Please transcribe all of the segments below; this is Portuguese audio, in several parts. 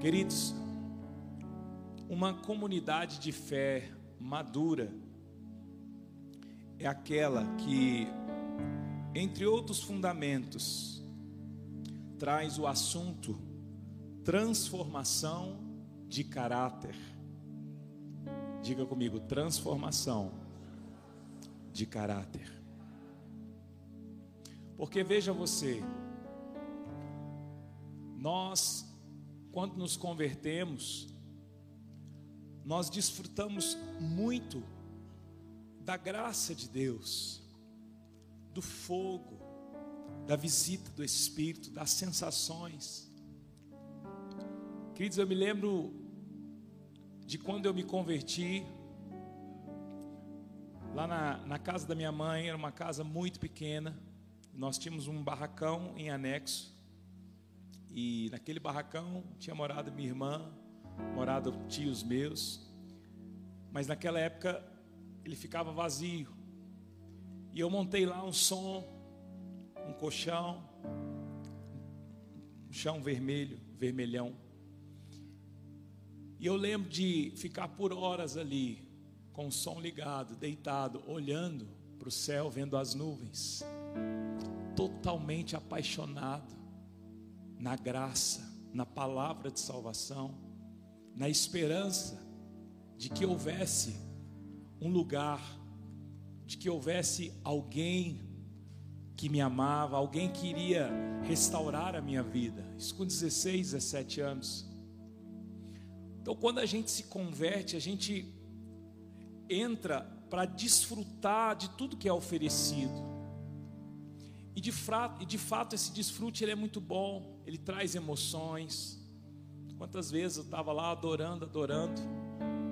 Queridos, uma comunidade de fé madura é aquela que, entre outros fundamentos, traz o assunto transformação de caráter. Diga comigo, transformação de caráter. Porque veja você, nós, quando nos convertemos, nós desfrutamos muito da graça de Deus, do fogo, da visita do Espírito, das sensações. Queridos, eu me lembro de quando eu me converti, lá na, na casa da minha mãe, era uma casa muito pequena, nós tínhamos um barracão em anexo, e naquele barracão tinha morado minha irmã, morado tios meus, mas naquela época ele ficava vazio. E eu montei lá um som, um colchão, um chão vermelho, vermelhão. E eu lembro de ficar por horas ali, com o som ligado, deitado, olhando para o céu, vendo as nuvens, totalmente apaixonado na graça, na palavra de salvação, na esperança de que houvesse um lugar, de que houvesse alguém que me amava, alguém que iria restaurar a minha vida. Isso com 16, 17 anos. Então, quando a gente se converte, a gente entra para desfrutar de tudo que é oferecido. E de, e de fato esse desfrute ele é muito bom, ele traz emoções. Quantas vezes eu estava lá adorando, adorando,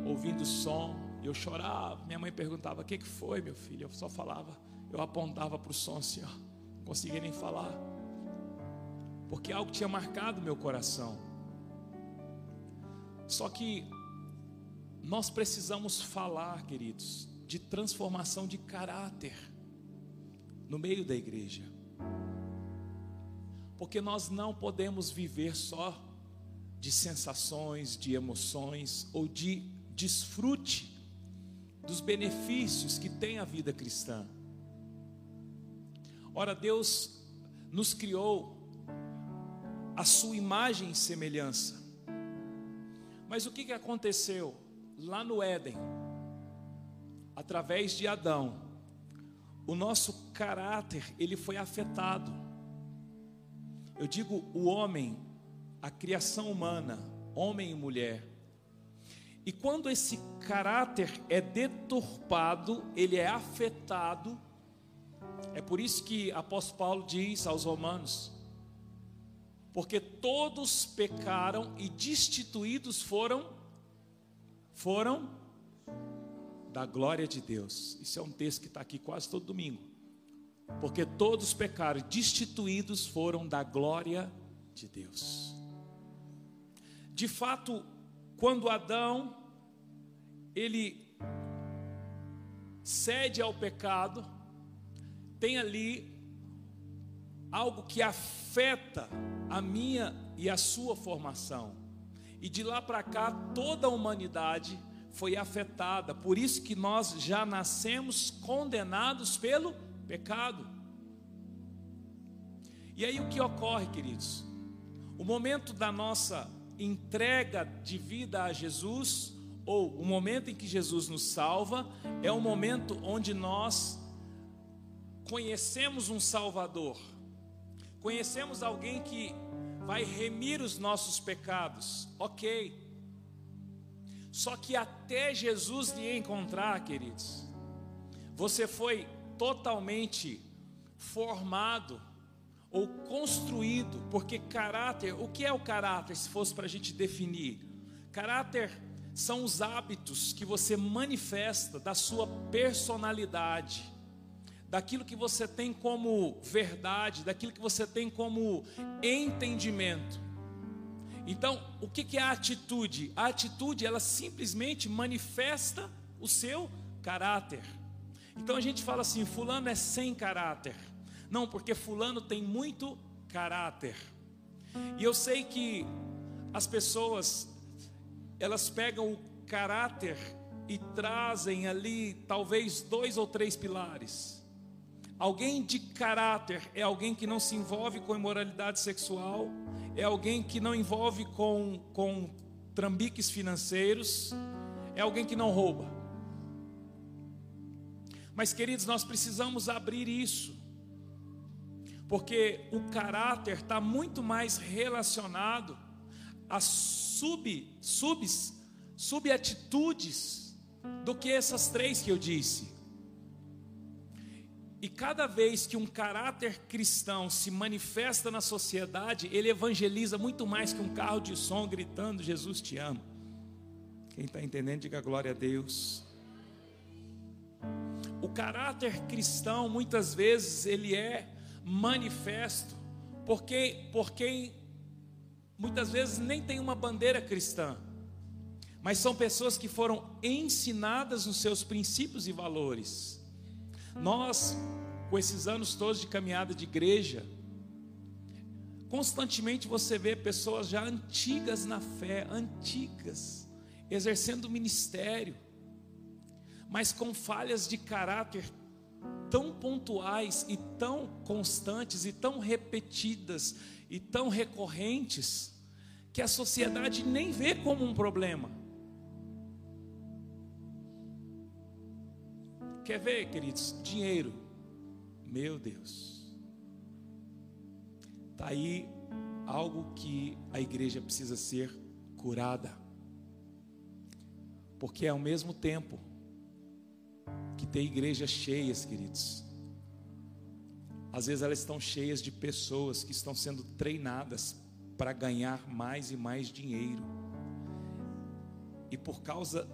ouvindo o som, e eu chorava. Minha mãe perguntava: O que, que foi, meu filho? Eu só falava, eu apontava para o som assim, ó, não conseguia nem falar, porque algo tinha marcado meu coração. Só que nós precisamos falar, queridos, de transformação de caráter no meio da igreja. Porque nós não podemos viver só de sensações, de emoções ou de desfrute dos benefícios que tem a vida cristã. Ora, Deus nos criou a sua imagem e semelhança. Mas o que, aconteceu lá no Éden? Através de Adão, o nosso caráter ele foi afetado. Eu digo o homem, a criação humana, homem e mulher. E quando esse caráter é deturpado, ele é afetado. É por isso que apóstolo Paulo diz aos Romanos: porque todos pecaram e destituídos foram foram da glória de Deus. Isso é um texto que está aqui quase todo domingo. Porque todos pecaram, destituídos foram da glória de Deus. De fato, quando Adão ele cede ao pecado, tem ali algo que afeta a minha e a sua formação. E de lá para cá, toda a humanidade foi afetada. Por isso que nós já nascemos condenados pelo pecado. E aí o que ocorre, queridos? O momento da nossa entrega de vida a Jesus, ou o momento em que Jesus nos salva, é o momento onde nós conhecemos um Salvador, conhecemos alguém que vai remir os nossos pecados, ok. Só que até Jesus lhe encontrar, queridos, você foi totalmente formado ou construído, porque caráter, o que é o caráter, se fosse para a gente definir? Caráter são os hábitos que você manifesta da sua personalidade, daquilo que você tem como verdade, daquilo que você tem como entendimento. Então, o que é a atitude? A atitude, ela simplesmente manifesta o seu caráter. Então a gente fala assim: Fulano é sem caráter. Não, porque Fulano tem muito caráter. E eu sei que as pessoas elas pegam o caráter e trazem ali talvez dois ou três pilares. Alguém de caráter é alguém que não se envolve com imoralidade sexual, é alguém que não envolve com, com trambiques financeiros, é alguém que não rouba. Mas, queridos, nós precisamos abrir isso, porque o caráter está muito mais relacionado a sub, subs, subatitudes do que essas três que eu disse. E cada vez que um caráter cristão se manifesta na sociedade, ele evangeliza muito mais que um carro de som gritando: Jesus te ama. Quem está entendendo, diga glória a Deus. O caráter cristão, muitas vezes, ele é manifesto porque, por quem muitas vezes nem tem uma bandeira cristã, mas são pessoas que foram ensinadas nos seus princípios e valores. Nós, com esses anos todos de caminhada de igreja, constantemente você vê pessoas já antigas na fé, antigas, exercendo ministério, mas com falhas de caráter tão pontuais e tão constantes e tão repetidas e tão recorrentes que a sociedade nem vê como um problema. Quer ver, queridos? Dinheiro. Meu Deus. Está aí algo que a igreja precisa ser curada. Porque ao mesmo tempo que tem igrejas cheias, queridos, às vezes elas estão cheias de pessoas que estão sendo treinadas para ganhar mais e mais dinheiro. E por causa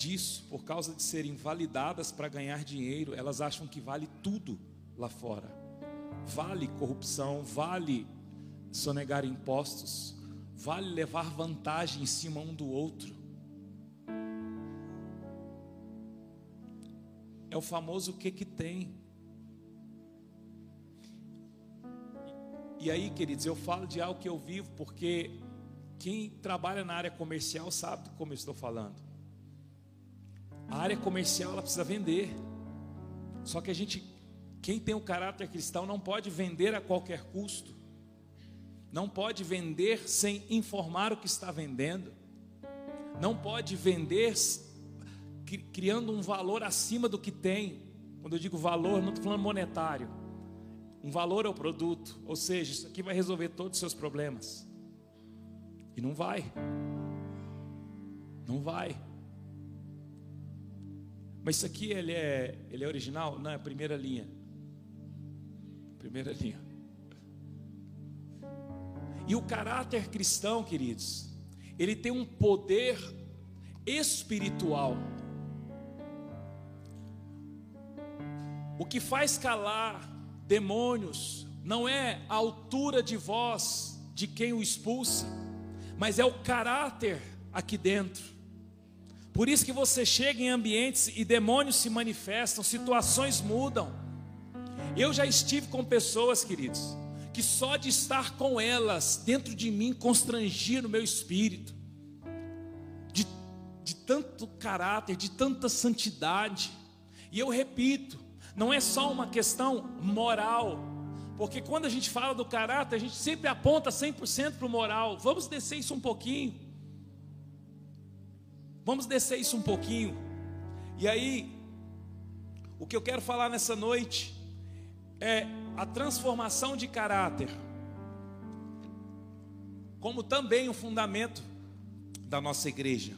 disso, por causa de serem validadas para ganhar dinheiro, elas acham que vale tudo lá fora. Vale corrupção, vale sonegar impostos, vale levar vantagem em cima um do outro. É o famoso o que que tem. E aí, queridos, eu falo de algo que eu vivo porque quem trabalha na área comercial sabe como eu estou falando. A área comercial ela precisa vender. Só que a gente, quem tem o caráter cristão, não pode vender a qualquer custo. Não pode vender sem informar o que está vendendo. Não pode vender criando um valor acima do que tem. Quando eu digo valor, não estou falando monetário. Um valor ao produto. Ou seja, isso aqui vai resolver todos os seus problemas. E não vai. Não vai. Mas isso aqui ele é, ele é original? Não, é a primeira linha. Primeira linha. E o caráter cristão, queridos, ele tem um poder espiritual. O que faz calar demônios não é a altura de voz de quem o expulsa, mas é o caráter aqui dentro. Por isso que você chega em ambientes e demônios se manifestam, situações mudam. Eu já estive com pessoas, queridos, que só de estar com elas dentro de mim constrangia no meu espírito, de, de tanto caráter, de tanta santidade. E eu repito, não é só uma questão moral, porque quando a gente fala do caráter, a gente sempre aponta 100% para o moral. Vamos descer isso um pouquinho. Vamos descer isso um pouquinho. E aí, o que eu quero falar nessa noite é a transformação de caráter, como também o fundamento da nossa igreja.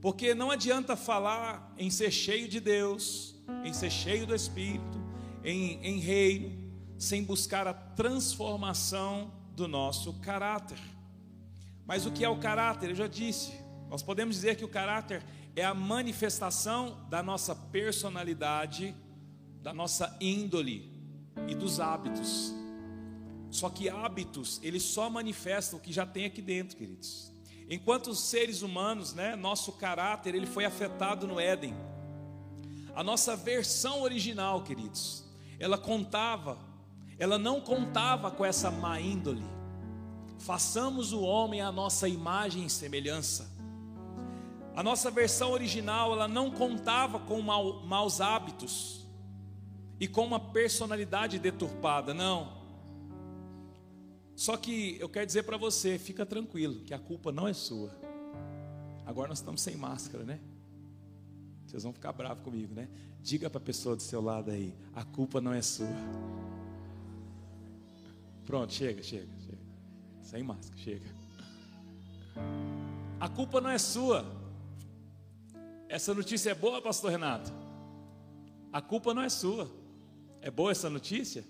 Porque não adianta falar em ser cheio de Deus, em ser cheio do Espírito, em, em reino, sem buscar a transformação do nosso caráter. Mas o que é o caráter? Eu já disse, nós podemos dizer que o caráter é a manifestação da nossa personalidade, da nossa índole e dos hábitos. Só que hábitos, eles só manifestam o que já tem aqui dentro, queridos. Enquanto os seres humanos, né, nosso caráter, ele foi afetado no Éden. A nossa versão original, queridos, ela contava, ela não contava com essa má índole. Façamos o homem à nossa imagem e semelhança. A nossa versão original, ela não contava com mau, maus hábitos e com uma personalidade deturpada, não. Só que eu quero dizer para você, fica tranquilo, que a culpa não é sua. Agora nós estamos sem máscara, né? Vocês vão ficar bravos comigo, né? Diga para a pessoa do seu lado aí, a culpa não é sua. Pronto, chega, chega, chega. Sem máscara, chega. A culpa não é sua. Essa notícia é boa, pastor Renato? A culpa não é sua. É boa essa notícia?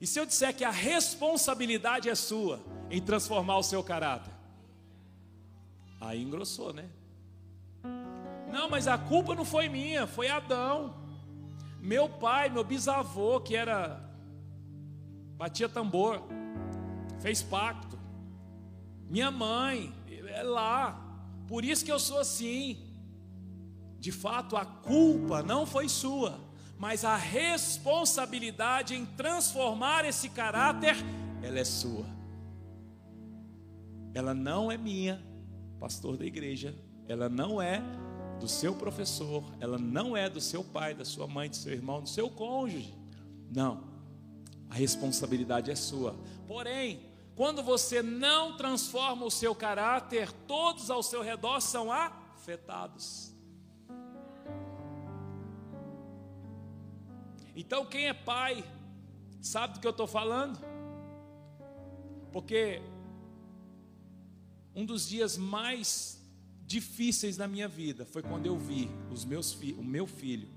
E se eu disser que a responsabilidade é sua em transformar o seu caráter? Aí engrossou, né? Não, mas a culpa não foi minha, foi Adão. Meu pai, meu bisavô, que era batia tambor, fez pacto. Minha mãe, é lá. Por isso que eu sou assim. De fato, a culpa não foi sua mas a responsabilidade em transformar esse caráter, ela é sua. Ela não é minha, pastor da igreja, ela não é do seu professor, ela não é do seu pai, da sua mãe, do seu irmão, do seu cônjuge. Não. A responsabilidade é sua. Porém, quando você não transforma o seu caráter, todos ao seu redor são afetados. Então, quem é pai, sabe do que eu estou falando? Porque um dos dias mais difíceis da minha vida foi quando eu vi os meus o meu filho,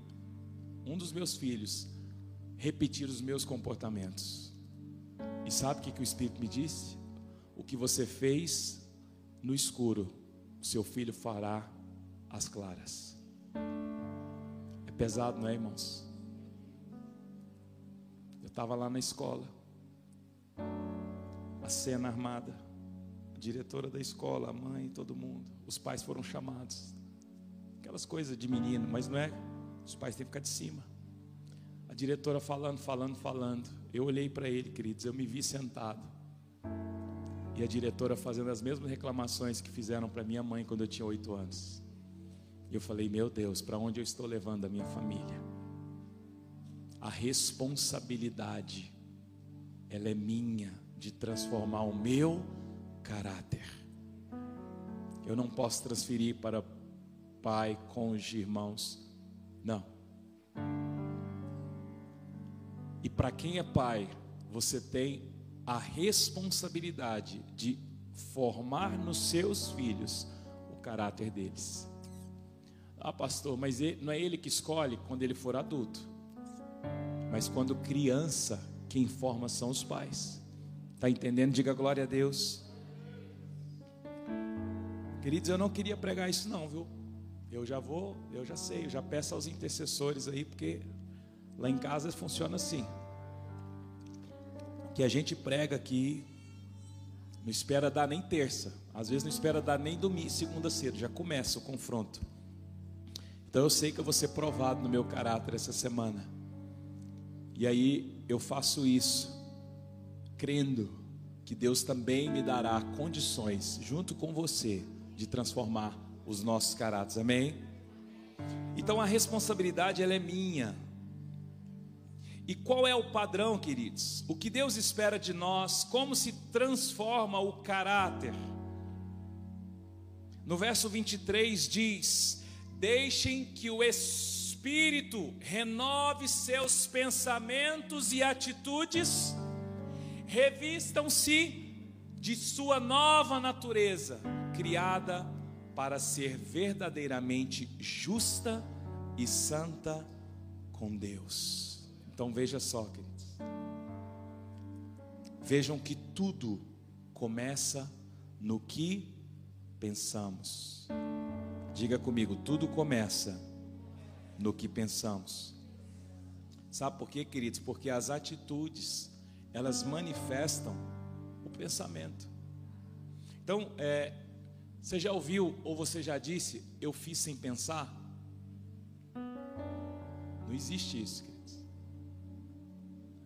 um dos meus filhos, repetir os meus comportamentos. E sabe o que, que o Espírito me disse? O que você fez no escuro, seu filho fará às claras. É pesado, não é, irmãos? Estava lá na escola. A cena armada. A diretora da escola, a mãe, todo mundo. Os pais foram chamados. Aquelas coisas de menino, mas não é. Os pais têm que ficar de cima. A diretora falando, falando, falando. Eu olhei para ele, queridos, eu me vi sentado. E a diretora fazendo as mesmas reclamações que fizeram para minha mãe quando eu tinha oito anos. E eu falei, meu Deus, para onde eu estou levando a minha família? A responsabilidade, ela é minha de transformar o meu caráter. Eu não posso transferir para pai, cônjuge, irmãos. Não. E para quem é pai, você tem a responsabilidade de formar nos seus filhos o caráter deles. Ah, pastor, mas ele, não é ele que escolhe quando ele for adulto. Mas quando criança, quem forma são os pais. Está entendendo? Diga glória a Deus. Queridos, eu não queria pregar isso não, viu? Eu já vou, eu já sei, eu já peço aos intercessores aí, porque lá em casa funciona assim. Que a gente prega aqui, não espera dar nem terça, às vezes não espera dar nem domingo, segunda cedo, já começa o confronto. Então eu sei que eu vou ser provado no meu caráter essa semana. E aí eu faço isso, crendo que Deus também me dará condições, junto com você, de transformar os nossos caráteres. Amém? Então a responsabilidade ela é minha. E qual é o padrão, queridos? O que Deus espera de nós? Como se transforma o caráter? No verso 23 diz: Deixem que o Espírito Espírito renove seus pensamentos e atitudes, revistam-se de sua nova natureza, criada para ser verdadeiramente justa e santa com Deus. Então veja só, queridos. Vejam que tudo começa no que pensamos. Diga comigo, tudo começa no que pensamos. Sabe por quê, queridos? Porque as atitudes, elas manifestam o pensamento. Então, é, você já ouviu ou você já disse, eu fiz sem pensar? Não existe isso, queridos.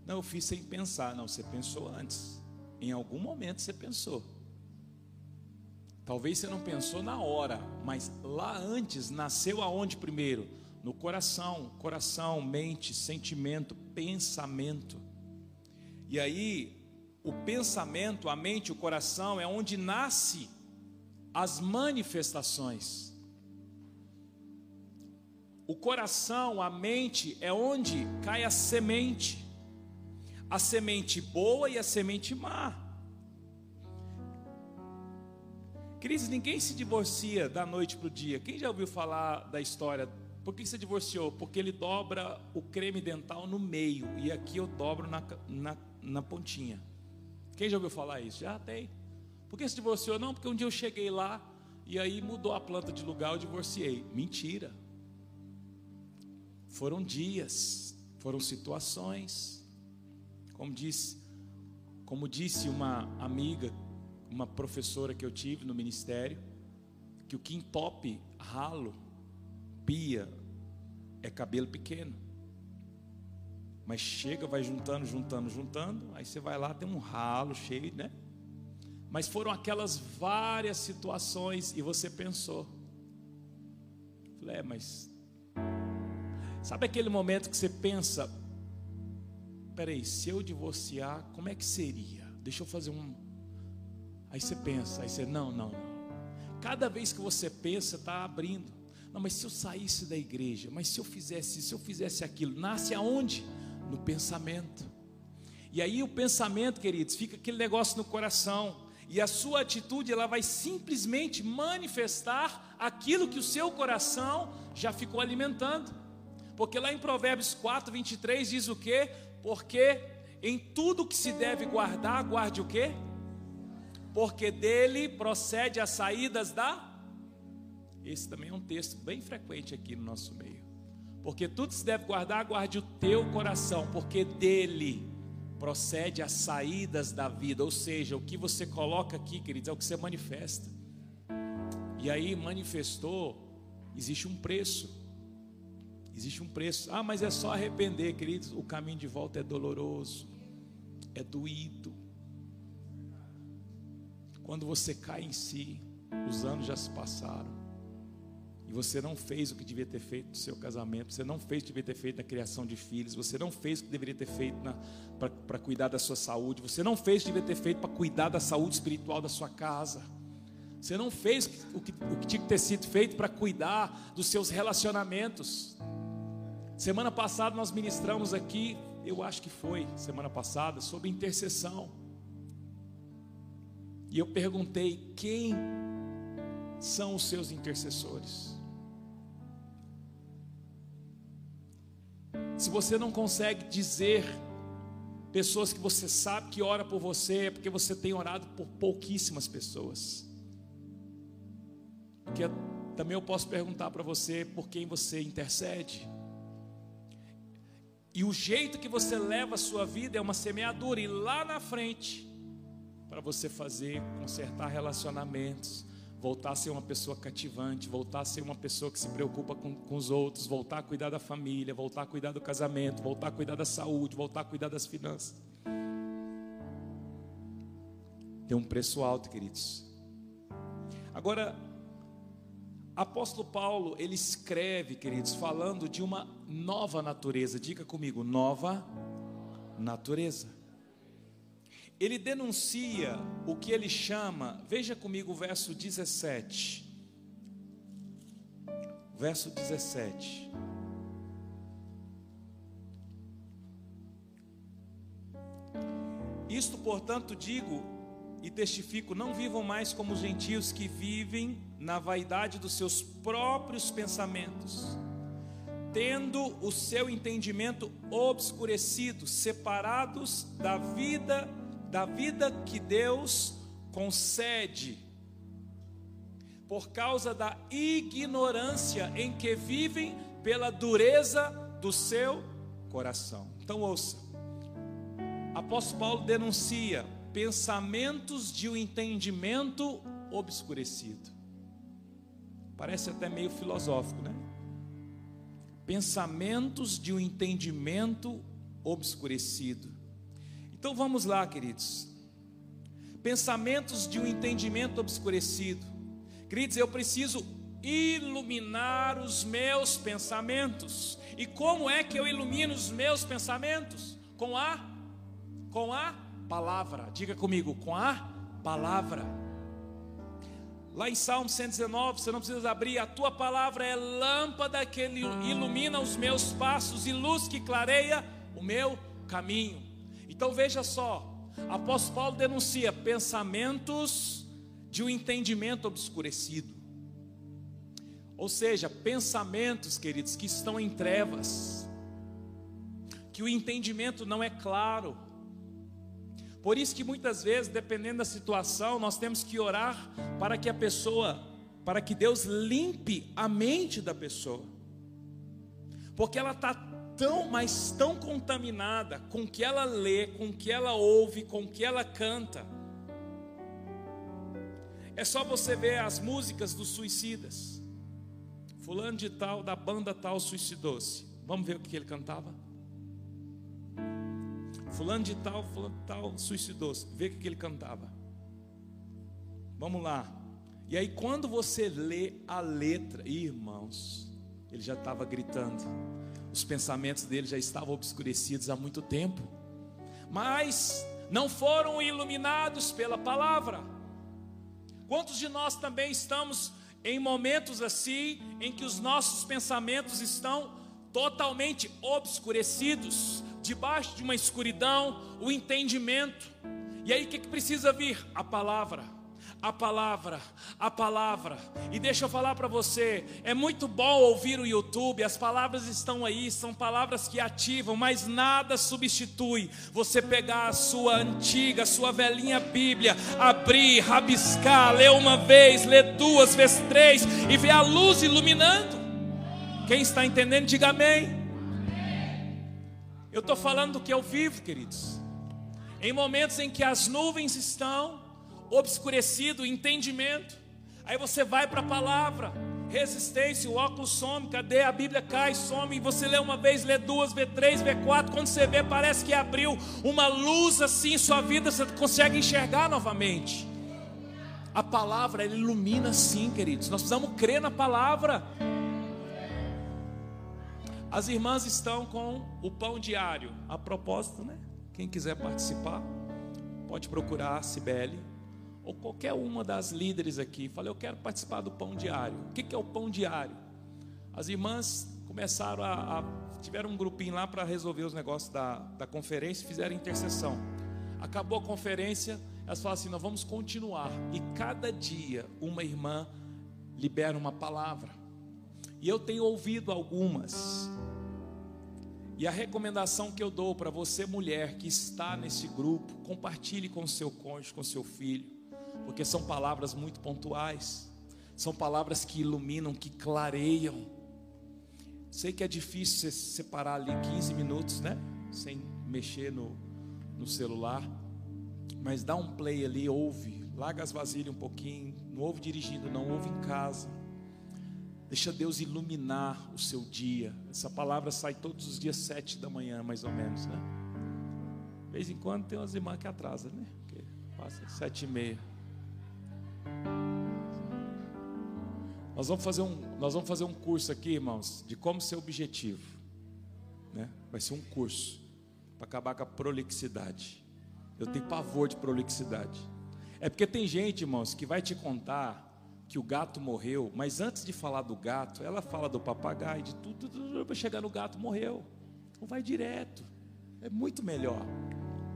Não, eu fiz sem pensar. Não, você pensou antes. Em algum momento você pensou. Talvez você não pensou na hora, mas lá antes nasceu aonde primeiro? No coração, coração, mente, sentimento, pensamento. E aí, o pensamento, a mente, o coração é onde nasce as manifestações. O coração, a mente é onde cai a semente. A semente boa e a semente má. Cris, ninguém se divorcia da noite para o dia. Quem já ouviu falar da história? Por que você divorciou? Porque ele dobra o creme dental no meio e aqui eu dobro na, na, na pontinha. Quem já ouviu falar isso? Já tem. Por que se divorciou? Não, porque um dia eu cheguei lá e aí mudou a planta de lugar, eu divorciei. Mentira. Foram dias, foram situações. Como disse, como disse uma amiga, uma professora que eu tive no ministério, que o que entope ralo, pia, é cabelo pequeno. Mas chega, vai juntando, juntando, juntando, aí você vai lá, tem um ralo cheio, né? Mas foram aquelas várias situações e você pensou. Falei, é, mas. Sabe aquele momento que você pensa, peraí, se eu divorciar, como é que seria? Deixa eu fazer um. Aí você pensa, aí você, não, não, não. Cada vez que você pensa, está abrindo. Não, mas se eu saísse da igreja, mas se eu fizesse, se eu fizesse aquilo, nasce aonde? No pensamento. E aí o pensamento, queridos, fica aquele negócio no coração. E a sua atitude, ela vai simplesmente manifestar aquilo que o seu coração já ficou alimentando. Porque lá em Provérbios 4, 23 diz o que? Porque em tudo que se deve guardar, guarde o que? Porque dele procede as saídas da esse também é um texto bem frequente aqui no nosso meio. Porque tudo se deve guardar, guarde o teu coração, porque dele procede as saídas da vida. Ou seja, o que você coloca aqui, queridos, é o que você manifesta. E aí manifestou, existe um preço. Existe um preço. Ah, mas é só arrepender, queridos. O caminho de volta é doloroso, é doído. Quando você cai em si, os anos já se passaram e você não fez o que devia ter feito no seu casamento, você não fez o que devia ter feito na criação de filhos, você não fez o que deveria ter feito para cuidar da sua saúde, você não fez o que devia ter feito para cuidar da saúde espiritual da sua casa, você não fez o que, o que tinha que ter sido feito para cuidar dos seus relacionamentos. Semana passada nós ministramos aqui, eu acho que foi semana passada, sobre intercessão. E eu perguntei: quem são os seus intercessores? Se você não consegue dizer pessoas que você sabe que ora por você, é porque você tem orado por pouquíssimas pessoas. Porque também eu posso perguntar para você por quem você intercede. E o jeito que você leva a sua vida é uma semeadura, e lá na frente, para você fazer, consertar relacionamentos, voltar a ser uma pessoa cativante, voltar a ser uma pessoa que se preocupa com, com, os outros, voltar a cuidar da família, voltar a cuidar do casamento, voltar a cuidar da saúde, voltar a cuidar das finanças. Tem um preço alto, queridos. Agora, apóstolo Paulo, ele escreve, queridos, falando de uma nova natureza. Diga comigo, nova natureza ele denuncia o que ele chama, veja comigo o verso 17. Verso 17. Isto, portanto, digo e testifico: não vivam mais como os gentios que vivem na vaidade dos seus próprios pensamentos, tendo o seu entendimento obscurecido, separados da vida da vida que Deus concede, por causa da ignorância em que vivem pela dureza do seu coração. Então ouça, apóstolo Paulo denuncia pensamentos de um entendimento obscurecido. Parece até meio filosófico, né? Pensamentos de um entendimento obscurecido. Então vamos lá, queridos. Pensamentos de um entendimento obscurecido. Queridos, eu preciso iluminar os meus pensamentos. E como é que eu ilumino os meus pensamentos? Com a com a palavra. Diga comigo, com a palavra. Lá em Salmo 119, você não precisa abrir, a tua palavra é lâmpada que ilumina os meus passos e luz que clareia o meu caminho. Então veja só, apóstolo Paulo denuncia pensamentos de um entendimento obscurecido. Ou seja, pensamentos, queridos, que estão em trevas, que o entendimento não é claro. Por isso que muitas vezes, dependendo da situação, nós temos que orar para que a pessoa, para que Deus limpe a mente da pessoa. Porque ela está tão, mas tão contaminada com o que ela lê, com o que ela ouve, com o que ela canta. É só você ver as músicas dos suicidas. Fulano de tal, da banda tal, suicidou-se. Vamos ver o que ele cantava? Fulano de tal, fulano de tal, suicidou-se. Vê o que ele cantava. Vamos lá. E aí, quando você lê a letra, irmãos, ele já estava gritando. Os pensamentos dele já estavam obscurecidos há muito tempo. Mas não foram iluminados pela palavra. Quantos de nós também estamos em momentos assim, em que os nossos pensamentos estão totalmente obscurecidos, debaixo de uma escuridão, o entendimento. E aí o que, que precisa vir? A palavra a palavra, a palavra. E deixa eu falar para você, é muito bom ouvir o YouTube, as palavras estão aí, são palavras que ativam, mas nada substitui você pegar a sua antiga, sua velhinha Bíblia, abrir, rabiscar, ler uma vez, ler duas, vezes três e ver a luz iluminando. Quem está entendendo, diga amém. Eu estou falando do que eu vivo, queridos. Em momentos em que as nuvens estão obscurecido o entendimento. Aí você vai para a palavra, resistência, o óculos some, cadê? A Bíblia cai, some, e você lê uma vez, lê duas, vê três, vê quatro. Quando você vê, parece que abriu uma luz assim em sua vida, você consegue enxergar novamente. A palavra, ela ilumina sim, queridos. Nós precisamos crer na palavra. As irmãs estão com o pão diário. A propósito, né? Quem quiser participar, pode procurar a Cibele ou qualquer uma das líderes aqui, falei, eu quero participar do pão diário. O que é o pão diário? As irmãs começaram a, a tiveram um grupinho lá para resolver os negócios da, da conferência, fizeram intercessão. Acabou a conferência, elas falaram assim: nós vamos continuar. E cada dia uma irmã libera uma palavra. E eu tenho ouvido algumas. E a recomendação que eu dou para você, mulher que está nesse grupo, compartilhe com seu cônjuge, com seu filho porque são palavras muito pontuais, são palavras que iluminam, que clareiam. Sei que é difícil você separar ali 15 minutos, né? Sem mexer no, no celular, mas dá um play ali, ouve, larga as vasilhas um pouquinho, não ouve dirigindo, não ouve em casa. Deixa Deus iluminar o seu dia. Essa palavra sai todos os dias sete da manhã, mais ou menos, né? De vez em quando tem umas irmãs que atrasam, né? Porque passa sete e meia. Nós vamos fazer um, nós vamos fazer um curso aqui, irmãos, de como ser objetivo. Né? Vai ser um curso para acabar com a prolixidade. Eu tenho pavor de prolixidade. É porque tem gente, irmãos, que vai te contar que o gato morreu, mas antes de falar do gato, ela fala do papagaio, de tudo, tudo para chegar no gato morreu. Então vai direto. É muito melhor.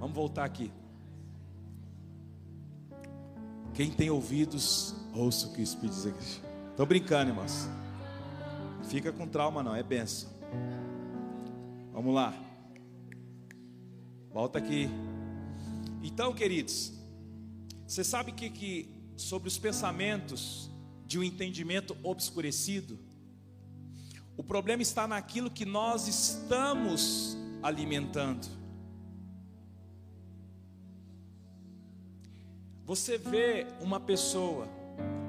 Vamos voltar aqui. Quem tem ouvidos, ouça o que o Espírito diz. Estou brincando, irmãos. Fica com trauma, não, é benção. Vamos lá. Volta aqui. Então, queridos, você sabe que, que sobre os pensamentos de um entendimento obscurecido, o problema está naquilo que nós estamos alimentando. Você vê uma pessoa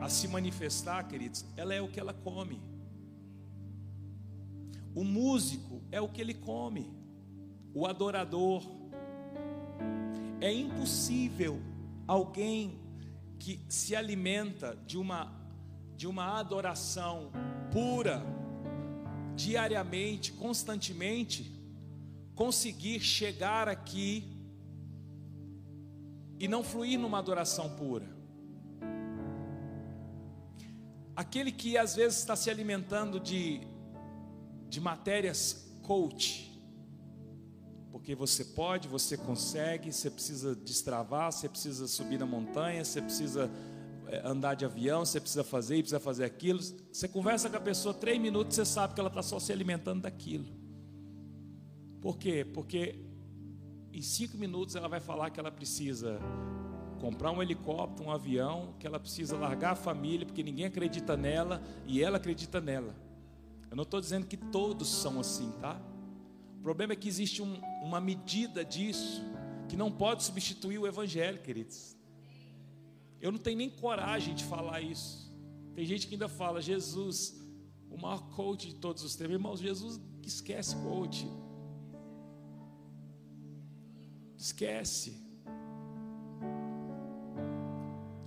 a se manifestar, queridos, ela é o que ela come. O músico é o que ele come. O adorador. É impossível alguém que se alimenta de uma de uma adoração pura, diariamente, constantemente, conseguir chegar aqui e não fluir numa adoração pura. Aquele que às vezes está se alimentando de, de matérias coach, porque você pode, você consegue, você precisa destravar, você precisa subir na montanha, você precisa eh, andar de avião, você precisa fazer, precisa fazer aquilo. Você conversa com a pessoa três minutos, você sabe que ela está só se alimentando daquilo. Por quê? Porque em cinco minutos ela vai falar que ela precisa comprar um helicóptero, um avião, que ela precisa largar a família, porque ninguém acredita nela e ela acredita nela. Eu não estou dizendo que todos são assim, tá? O problema é que existe um, uma medida disso que não pode substituir o Evangelho, queridos. Eu não tenho nem coragem de falar isso. Tem gente que ainda fala, Jesus, o maior coach de todos os tempos. Irmãos, Jesus esquece coach. Esquece.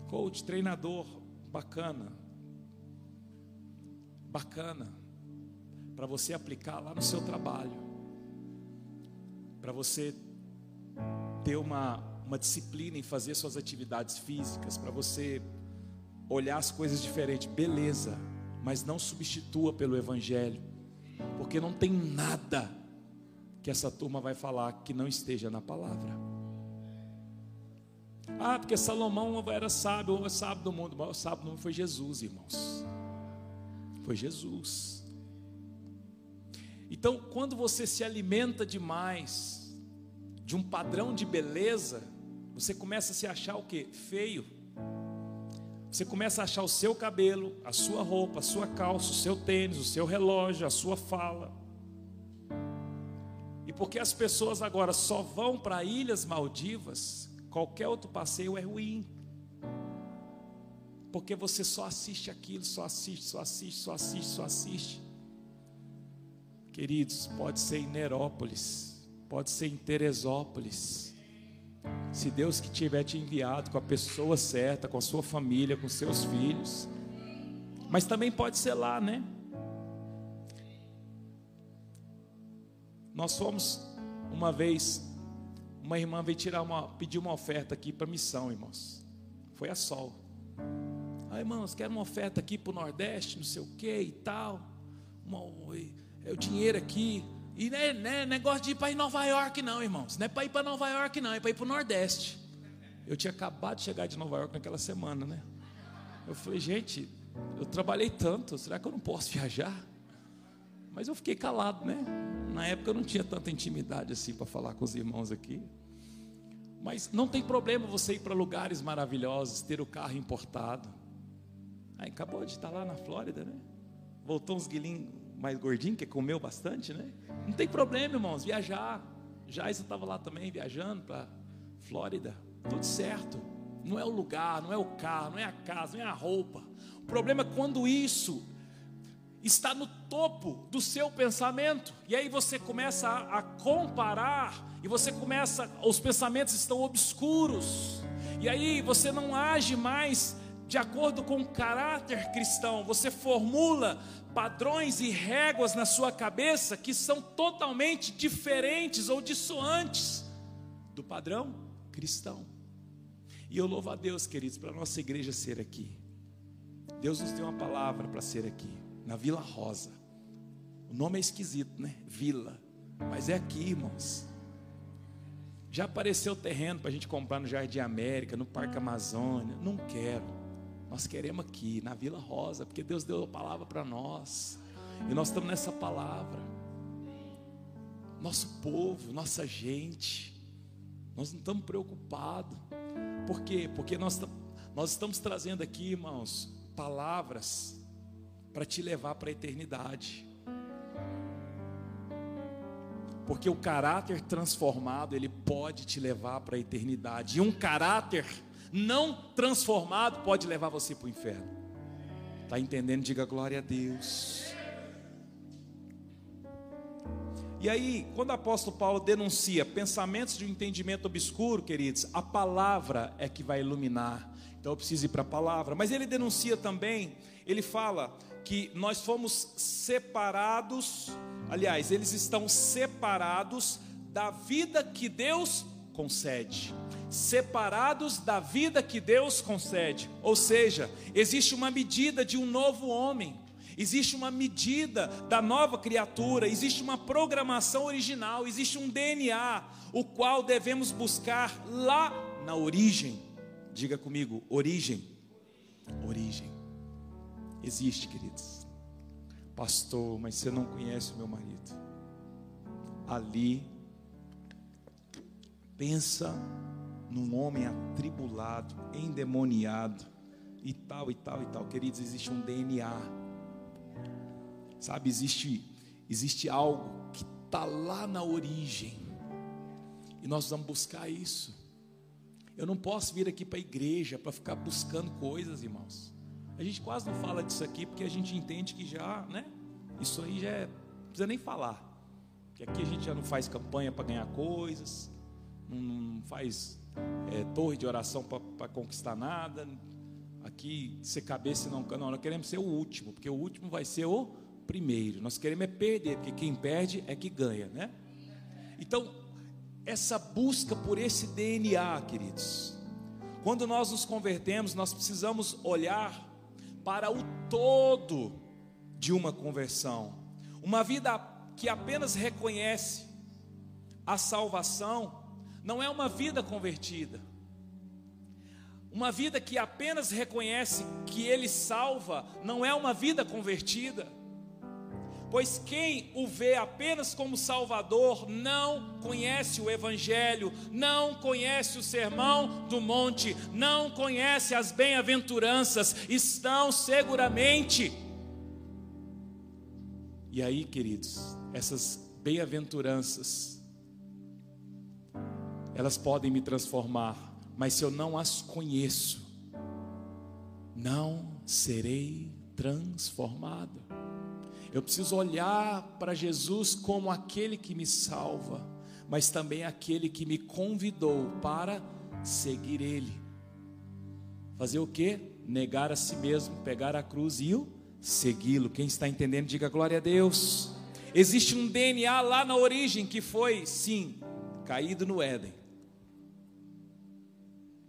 Coach, treinador, bacana. Bacana. Para você aplicar lá no seu trabalho. Para você ter uma, uma disciplina em fazer suas atividades físicas. Para você olhar as coisas diferentes. Beleza. Mas não substitua pelo Evangelho. Porque não tem nada que essa turma vai falar que não esteja na palavra. Ah, porque Salomão era sábio, o sábio do mundo. Mas o sábio do mundo foi Jesus, irmãos. Foi Jesus. Então, quando você se alimenta demais de um padrão de beleza, você começa a se achar o que? Feio. Você começa a achar o seu cabelo, a sua roupa, a sua calça, o seu tênis, o seu relógio, a sua fala porque as pessoas agora só vão para ilhas Maldivas, qualquer outro passeio é ruim. Porque você só assiste aquilo, só assiste, só assiste, só assiste, só assiste. Queridos, pode ser em Nerópolis, pode ser em Teresópolis. Se Deus que tiver te enviado com a pessoa certa, com a sua família, com seus filhos. Mas também pode ser lá, né? Nós fomos uma vez, uma irmã veio tirar uma, pedir uma oferta aqui para missão, irmãos. Foi a sol. Ah, irmãos, quero uma oferta aqui para o Nordeste, não sei o que e tal. Uma, é o dinheiro aqui. E não é, não é negócio de ir para Nova York, não, irmãos. Não é para ir para Nova York, não, é para ir para o Nordeste. Eu tinha acabado de chegar de Nova York naquela semana, né? Eu falei, gente, eu trabalhei tanto, será que eu não posso viajar? Mas eu fiquei calado, né? Na época eu não tinha tanta intimidade assim para falar com os irmãos aqui. Mas não tem problema você ir para lugares maravilhosos, ter o carro importado. Aí acabou de estar lá na Flórida, né? Voltou uns guilinhos mais gordinhos, que comeu bastante, né? Não tem problema, irmãos, viajar. Já isso estava lá também viajando para Flórida. Tudo certo. Não é o lugar, não é o carro, não é a casa, não é a roupa. O problema é quando isso está no topo do seu pensamento. E aí você começa a, comparar, e você começa, os pensamentos estão obscuros. E aí você não age mais de acordo com o caráter cristão, você formula padrões e réguas na sua cabeça que são totalmente diferentes ou dissoantes do padrão cristão. E eu louvo a Deus, queridos, para nossa igreja ser aqui. Deus nos deu uma palavra para ser aqui na Vila Rosa. O nome é esquisito, né? Vila. Mas é aqui, irmãos. Já apareceu terreno para a gente comprar no Jardim América, no Parque Amazônia. Não quero. Nós queremos aqui, na Vila Rosa, porque Deus deu a palavra para nós. E nós estamos nessa palavra. Nosso povo, nossa gente. Nós não estamos preocupados. Por quê? Porque nós, nós estamos trazendo aqui, irmãos, palavras para te levar para a eternidade. Porque o caráter transformado, ele pode te levar para a eternidade. E um caráter não transformado pode levar você para o inferno. Está entendendo? Diga glória a Deus. E aí, quando o apóstolo Paulo denuncia pensamentos de um entendimento obscuro, queridos, a palavra é que vai iluminar Então eu preciso ir para a palavra. Mas ele denuncia também, ele fala que nós fomos separados, aliás, eles estão separados da vida que Deus concede. Separados da vida que Deus concede. Ou seja, existe uma medida de um novo homem existe uma medida da nova criatura, existe uma programação original, existe um DNA, o qual devemos buscar lá na origem. Diga comigo, origem. Origem. Existe, queridos. Pastor, mas você não conhece o meu marido. Ali, pensa num homem atribulado, endemoniado, e tal, e tal, e tal. Queridos, existe um DNA Sabe, existe, existe algo que está lá na origem. E nós vamos buscar isso. Eu não posso vir aqui para a igreja para ficar buscando coisas, irmãos. A gente quase não fala disso aqui porque a gente entende que já, né? Isso aí já é, não precisa nem falar. Que aqui a gente já não faz campanha para ganhar coisas, não, não faz é, torre de oração para conquistar nada. Aqui ser cabeça não, não, nós queremos ser o último, porque o último vai ser o primeiro. Nós queremos é perder, porque quem perde é que ganha, né? Então, essa busca por esse DNA, queridos. Quando nós nos convertemos, nós precisamos olhar para o todo de uma conversão. Uma vida que apenas reconhece a salvação não é uma vida convertida. Uma vida que apenas reconhece que Ele salva não é uma vida convertida. Pois quem o vê apenas como Salvador não conhece o Evangelho, não conhece o sermão do monte, não conhece as bem-aventuranças, estão seguramente. E aí, queridos, essas bem-aventuranças, elas podem me transformar, mas se eu não as conheço, não serei transformado. Eu preciso olhar para Jesus como aquele que me salva, mas também aquele que me convidou para seguir Ele. Fazer o que? Negar a si mesmo, pegar a cruz e o segui-lo. Quem está entendendo, diga glória a Deus. Existe um DNA lá na origem que foi, sim, caído no Éden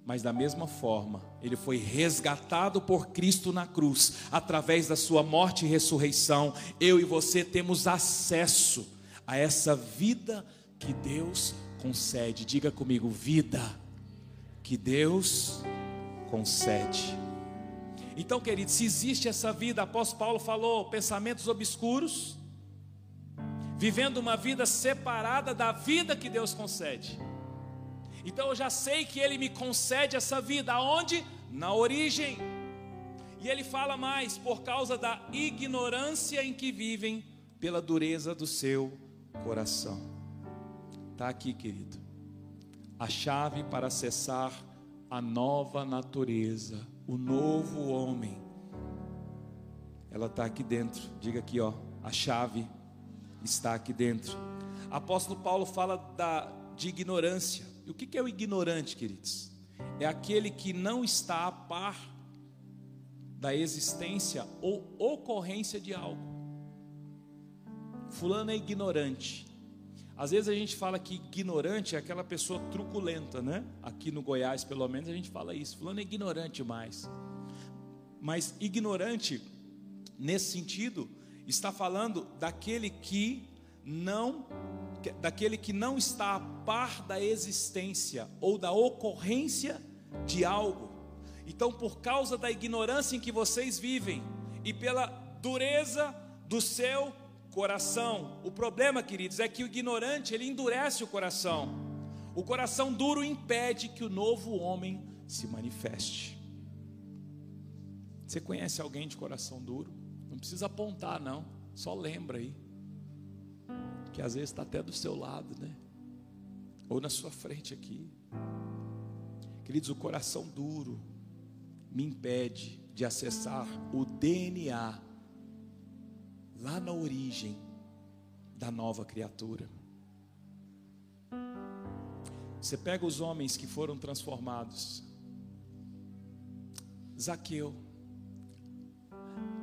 mas da mesma forma, ele foi resgatado por Cristo na cruz, através da sua morte e ressurreição. Eu e você temos acesso a essa vida que Deus concede. Diga comigo, vida que Deus concede. Então, querido, se existe essa vida, apóstolo Paulo falou, pensamentos obscuros, vivendo uma vida separada da vida que Deus concede. Então eu já sei que Ele me concede essa vida. Aonde? Na origem. E ele fala mais, por causa da ignorância em que vivem, pela dureza do seu coração. Está aqui, querido. A chave para acessar a nova natureza, o novo homem. Ela está aqui dentro. Diga aqui, ó. A chave está aqui dentro. Apóstolo Paulo fala da, de ignorância. E o que é o ignorante, queridos? É aquele que não está a par da existência ou ocorrência de algo. Fulano é ignorante. Às vezes a gente fala que ignorante é aquela pessoa truculenta, né? Aqui no Goiás, pelo menos, a gente fala isso. Fulano é ignorante mais. Mas ignorante, nesse sentido, está falando daquele que não daquele que não está a par da existência ou da ocorrência de algo. Então, por causa da ignorância em que vocês vivem e pela dureza do seu coração, o problema, queridos, é que o ignorante ele endurece o coração. O coração duro impede que o novo homem se manifeste. Você conhece alguém de coração duro? Não precisa apontar, não. Só lembra aí que às vezes está até do seu lado, né? Ou na sua frente aqui. Queridos, o coração duro me impede de acessar o DNA lá na origem da nova criatura. Você pega os homens que foram transformados. Zaqueu.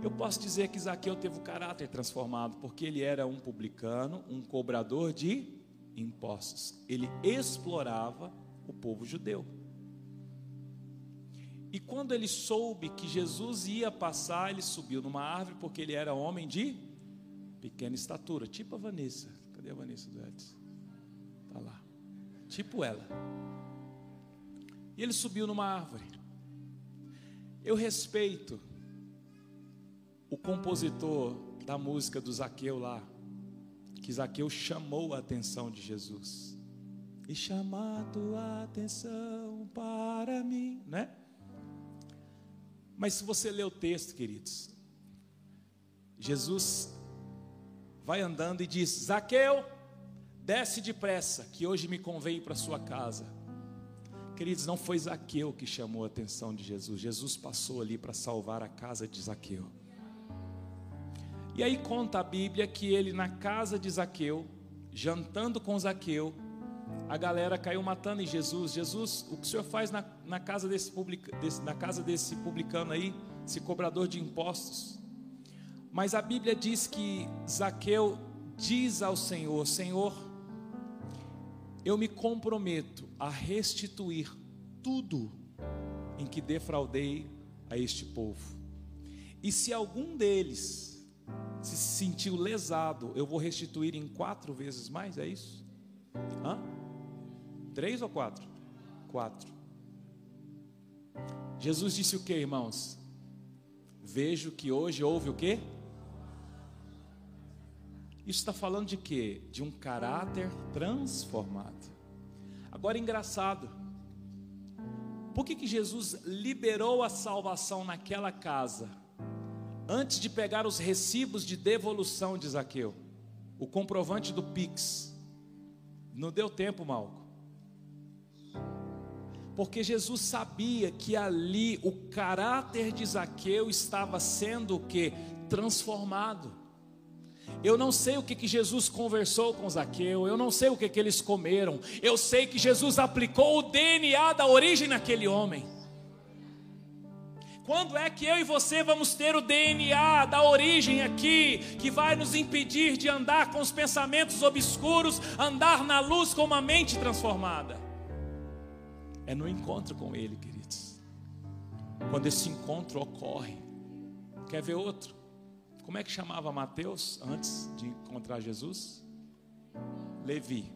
Eu posso dizer que Zaqueu teve o caráter transformado, porque ele era um publicano, um cobrador de impostos. Ele explorava o povo judeu. E quando ele soube que Jesus ia passar, ele subiu numa árvore, porque ele era homem de pequena estatura, tipo a Vanessa. Cadê a Vanessa do Edson? Está lá. Tipo ela. E ele subiu numa árvore. Eu respeito o compositor da música do Zaqueu lá, que Zaqueu chamou a atenção de Jesus. E chamar tua atenção para mim, né? Mas se você ler o texto, queridos, Jesus vai andando e diz: Zaqueu, desce depressa, que hoje me convém para sua casa. Queridos, não foi Zaqueu que chamou a atenção de Jesus, Jesus passou ali para salvar a casa de Zaqueu. E aí conta a Bíblia que ele na casa de Zaqueu, jantando com Zaqueu, a galera caiu matando em Jesus. Jesus, o que o senhor faz na, na, casa, desse, desse, na casa desse publicano aí, esse cobrador de impostos? Mas a Bíblia diz que Zaqueu diz ao Senhor: Senhor, eu me comprometo a restituir tudo em que defraudei a este povo. E se algum deles se sentiu lesado, eu vou restituir em quatro vezes mais, é isso? Hã? Três ou quatro? Quatro. Jesus disse o que, irmãos? Vejo que hoje houve o que? Isso está falando de quê? De um caráter transformado. Agora, engraçado. Por que, que Jesus liberou a salvação naquela casa? Antes de pegar os recibos de devolução de Zaqueu, o comprovante do Pix. Não deu tempo, Malco porque Jesus sabia que ali o caráter de Zaqueu estava sendo o que? Transformado. Eu não sei o que, que Jesus conversou com Zaqueu, eu não sei o que, que eles comeram, eu sei que Jesus aplicou o DNA da origem naquele homem. Quando é que eu e você vamos ter o DNA da origem aqui, que vai nos impedir de andar com os pensamentos obscuros, andar na luz com uma mente transformada? É no encontro com Ele, queridos. Quando esse encontro ocorre. Quer ver outro? Como é que chamava Mateus antes de encontrar Jesus? Levi.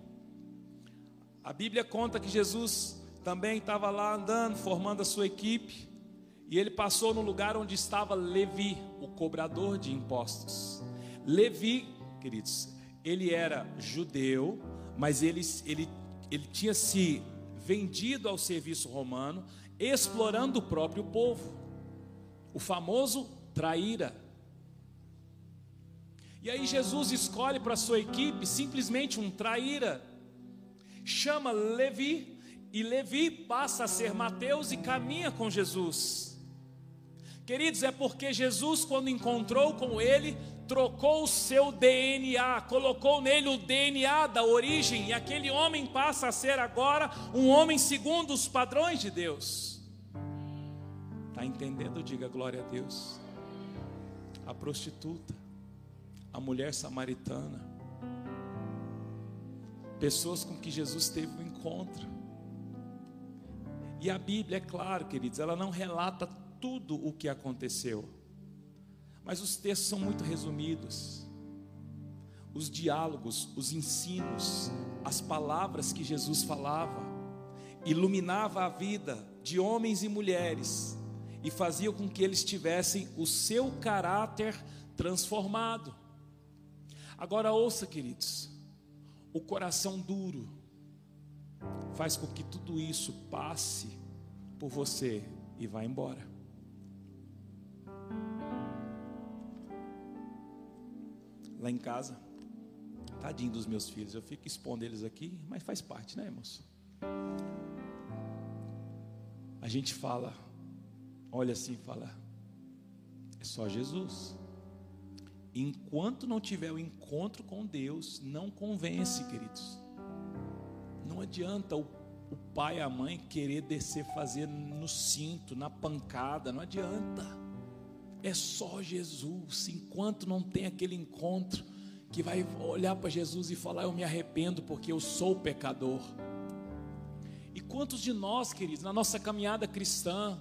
A Bíblia conta que Jesus também estava lá andando, formando a sua equipe, e ele passou no lugar onde estava Levi, o cobrador de impostos. Levi, queridos, ele era judeu, mas ele, ele, ele tinha se vendido ao serviço romano, explorando o próprio povo. O famoso traíra. E aí Jesus escolhe para sua equipe simplesmente um traíra. Chama Levi e Levi passa a ser Mateus e caminha com Jesus. Queridos, é porque Jesus, quando encontrou com ele, trocou o seu DNA, colocou nele o DNA da origem, e aquele homem passa a ser agora um homem segundo os padrões de Deus. Está entendendo? Diga glória a Deus. A prostituta, a mulher samaritana, pessoas com que Jesus teve um encontro. E a Bíblia, é claro, queridos, ela não relata tudo o que aconteceu mas os textos são muito resumidos. Os diálogos, os ensinos, as palavras que Jesus falava, iluminava a vida de homens e mulheres e fazia com que eles tivessem o seu caráter transformado. Agora ouça, queridos, o coração duro faz com que tudo isso passe por você e vá embora. Lá em casa. Tadinho dos meus filhos, eu fico expondo eles aqui, mas faz parte, né, irmãos? A gente fala, olha assim, fala, é só Jesus. Enquanto não tiver o encontro com Deus, não convence, queridos. Não adianta, o, o pai e a mãe querer descer, fazer no cinto, na pancada, não adianta. É só Jesus. Enquanto não tem aquele encontro que vai olhar para Jesus e falar: Eu me arrependo porque eu sou pecador. E quantos de nós, queridos, na nossa caminhada cristã,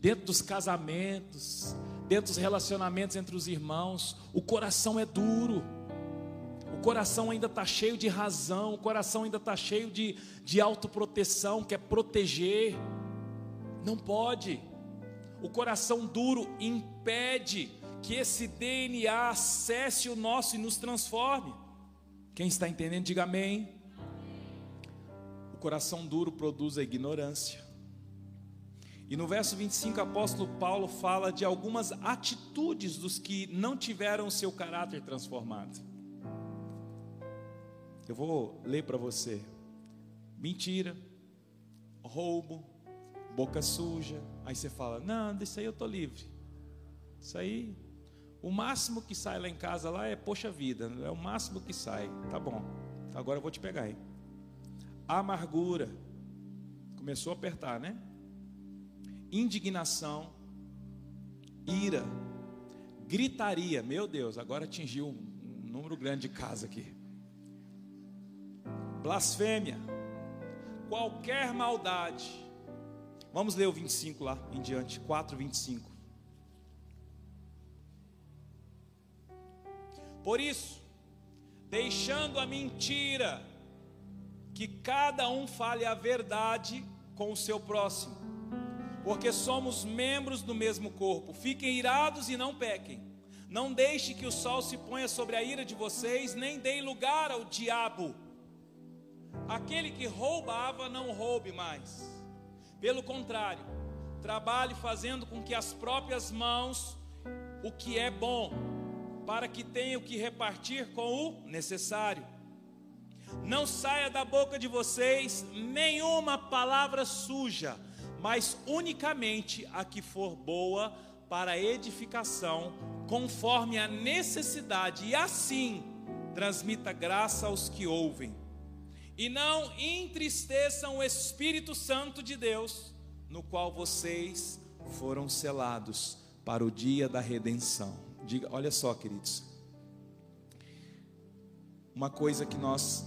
dentro dos casamentos, dentro dos relacionamentos entre os irmãos, o coração é duro, o coração ainda está cheio de razão, o coração ainda está cheio de, de autoproteção, quer proteger, não pode, o coração duro impede que esse DNA acesse o nosso e nos transforme. Quem está entendendo, diga amém. O coração duro produz a ignorância. E no verso 25, o apóstolo Paulo fala de algumas atitudes dos que não tiveram seu caráter transformado. Eu vou ler para você: mentira, roubo, boca suja. Aí você fala: não, disso aí eu estou livre. Isso aí, o máximo que sai lá em casa lá é poxa vida, é o máximo que sai. Tá bom, agora eu vou te pegar aí. Amargura, começou a apertar, né? indignação, ira, gritaria. Meu Deus, agora atingiu um número grande de casa aqui. Blasfêmia, qualquer maldade. Vamos ler o 25 lá em diante, 4, 25. Por isso, deixando a mentira, que cada um fale a verdade com o seu próximo porque somos membros do mesmo corpo. Fiquem irados e não pequem. Não deixe que o sol se ponha sobre a ira de vocês, nem deem lugar ao diabo. Aquele que roubava, não roube mais. Pelo contrário, trabalhe fazendo com que as próprias mãos o que é bom, para que tenha o que repartir com o necessário. Não saia da boca de vocês nenhuma palavra suja mas unicamente a que for boa para edificação, conforme a necessidade, e assim transmita graça aos que ouvem. E não entristeçam o Espírito Santo de Deus, no qual vocês foram selados para o dia da redenção. Diga, olha só, queridos. Uma coisa que nós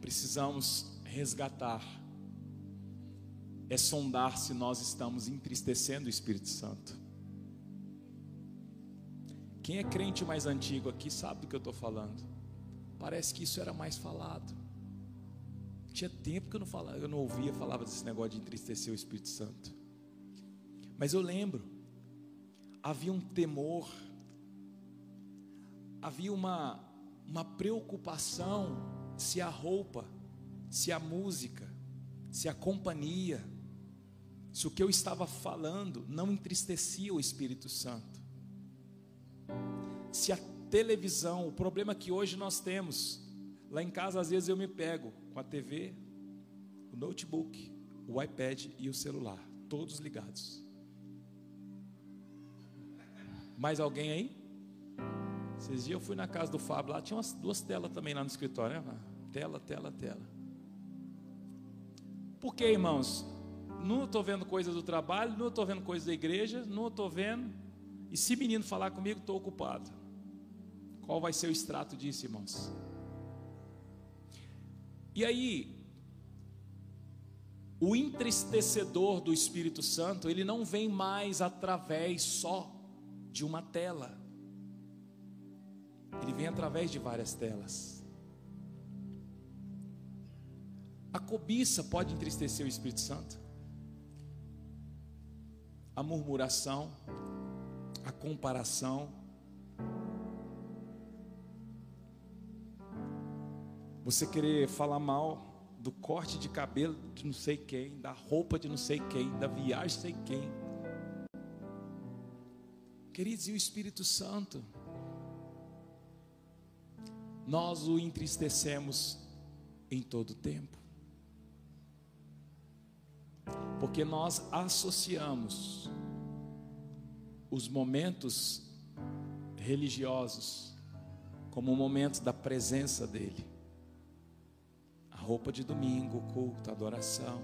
precisamos resgatar é sondar se nós estamos entristecendo o Espírito Santo. Quem é crente mais antigo aqui sabe do que eu estou falando. Parece que isso era mais falado. Tinha tempo que eu não falava, eu não ouvia falava desse negócio de entristecer o Espírito Santo. Mas eu lembro, havia um temor, havia uma, uma preocupação se a roupa, se a música, se a companhia, se o que eu estava falando não entristecia o Espírito Santo, se a televisão, o problema que hoje nós temos, lá em casa às vezes eu me pego com a TV, o notebook, o iPad e o celular, todos ligados. Mais alguém aí? Esses dias eu fui na casa do Fábio, lá tinha umas duas telas também lá no escritório, né? Tela, tela, tela. Por que, irmãos? não estou vendo coisas do trabalho, não estou vendo coisas da igreja, não estou vendo. E se menino falar comigo, estou ocupado. Qual vai ser o extrato disso, irmãos? E aí, o entristecedor do Espírito Santo, ele não vem mais através só de uma tela. Ele vem através de várias telas. A cobiça pode entristecer o Espírito Santo a murmuração, a comparação. Você querer falar mal do corte de cabelo de não sei quem, da roupa de não sei quem, da viagem de não sei quem. Queridos, e o Espírito Santo? Nós o entristecemos em todo tempo porque nós associamos os momentos religiosos como momentos da presença dele. roupa de domingo, culto, adoração.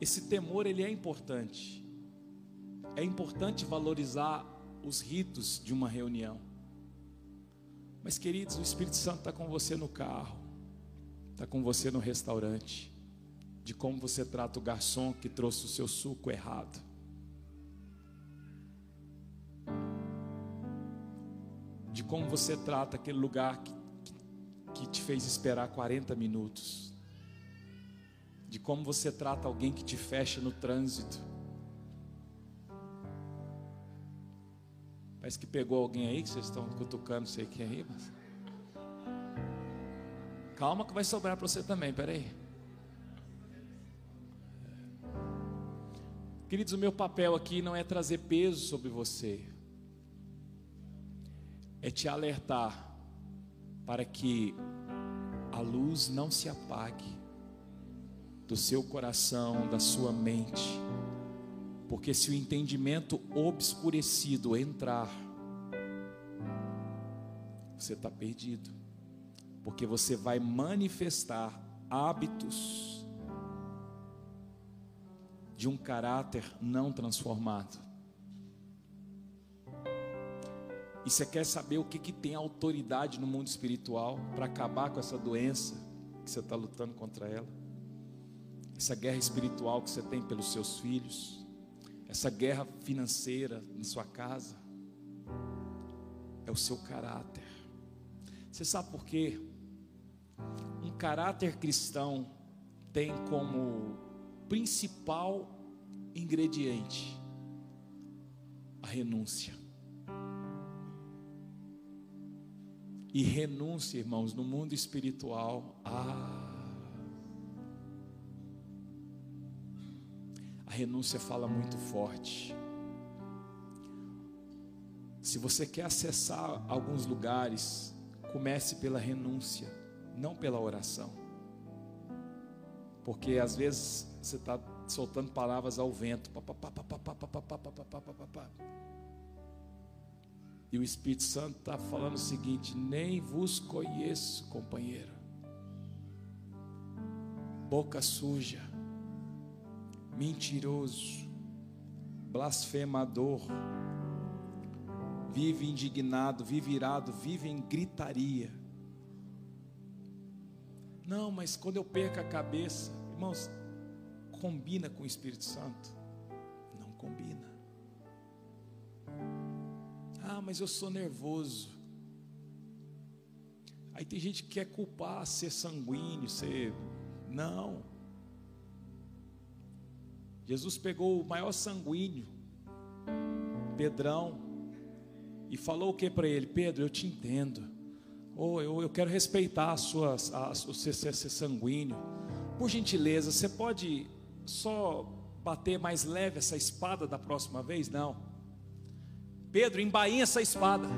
Esse temor ele é importante. É importante valorizar os ritos de uma reunião. Mas, queridos, o Espírito Santo está com você no carro, está com você no restaurante, de como você trata o garçom que trouxe o seu suco errado. De como você trata aquele lugar que, que, te fez esperar 40 minutos. De como você trata alguém que te fecha no trânsito. Parece que pegou alguém aí que vocês estão cutucando, sei quem aí, mas. Calma que vai sobrar para você também, peraí. Queridos, o meu papel aqui não é trazer peso sobre você, é te alertar para que a luz não se apague do seu coração, da sua mente porque se o entendimento obscurecido entrar, você está perdido. Porque você vai manifestar hábitos de um caráter não transformado. E você quer saber o que, que tem autoridade no mundo espiritual para acabar com essa doença que você está lutando contra ela? Essa guerra espiritual que você tem pelos seus filhos? Essa guerra financeira em sua casa, é o seu caráter. Você sabe por quê? Um caráter cristão tem como principal ingrediente a renúncia. E renúncia, irmãos, no mundo espiritual, ah, a renúncia fala muito forte. Se você quer acessar alguns lugares, comece pela renúncia, não pela oração. Porque às vezes você está soltando palavras ao vento. E o Espírito Santo está falando o seguinte: nem vos conheço, companheiro. Boca suja mentiroso, blasfemador, vive indignado, vive irado, vive em gritaria. Não, mas quando eu perco a cabeça, irmãos, combina com o Espírito Santo? Não combina. Ah, mas eu sou nervoso. Aí tem gente que quer culpar ser sanguíneo, ser. Não. Jesus pegou o maior sanguíneo, Pedrão, e falou o que para ele? Pedro, eu te entendo. Oh, eu, eu quero respeitar a sua, a, você ser sanguíneo. Por gentileza, você pode só bater mais leve essa espada da próxima vez? Não. Pedro, embainha essa espada.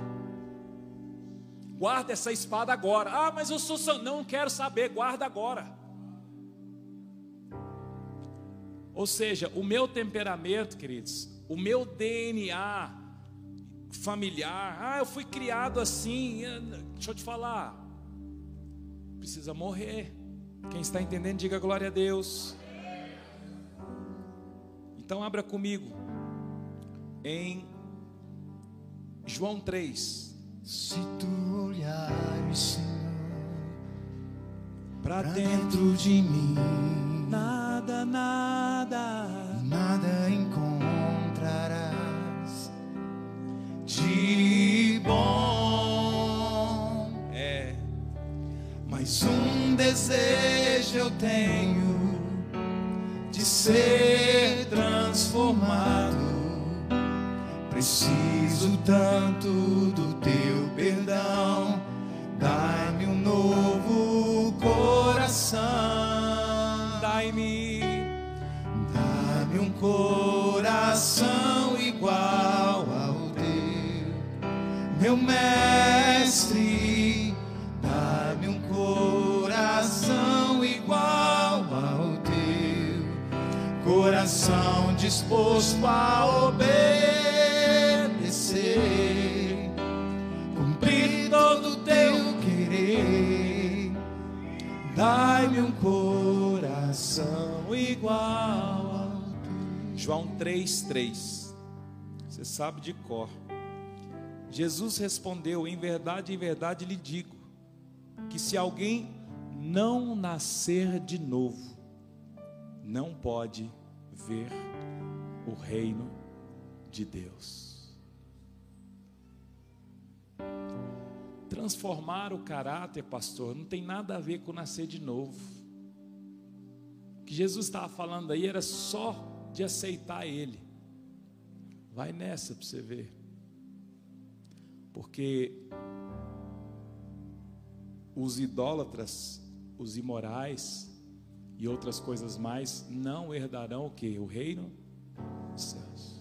Guarda essa espada agora. Ah, mas eu sou sanguíneo. Não quero saber, guarda agora. Ou seja, o meu temperamento, queridos, o meu DNA familiar, ah, eu fui criado assim, deixa eu te falar, precisa morrer. Quem está entendendo, diga glória a Deus. Então, abra comigo em João 3. Se tu olhares, Senhor, para dentro de mim nada, nada, nada encontrarás de bom. É, mas um desejo eu tenho de ser transformado. Preciso tanto do teu perdão. coração igual ao teu, meu mestre, dá-me um coração igual ao teu, coração disposto a obedecer, cumprir todo teu querer, dá-me um coração igual 3:3. Você sabe de cor. Jesus respondeu: Em verdade, em verdade lhe digo, que se alguém não nascer de novo, não pode ver o reino de Deus. Transformar o caráter, pastor, não tem nada a ver com nascer de novo. O que Jesus estava falando aí era só de aceitar Ele. Vai nessa para você ver. Porque os idólatras, os imorais e outras coisas mais não herdarão o que? O reino dos céus.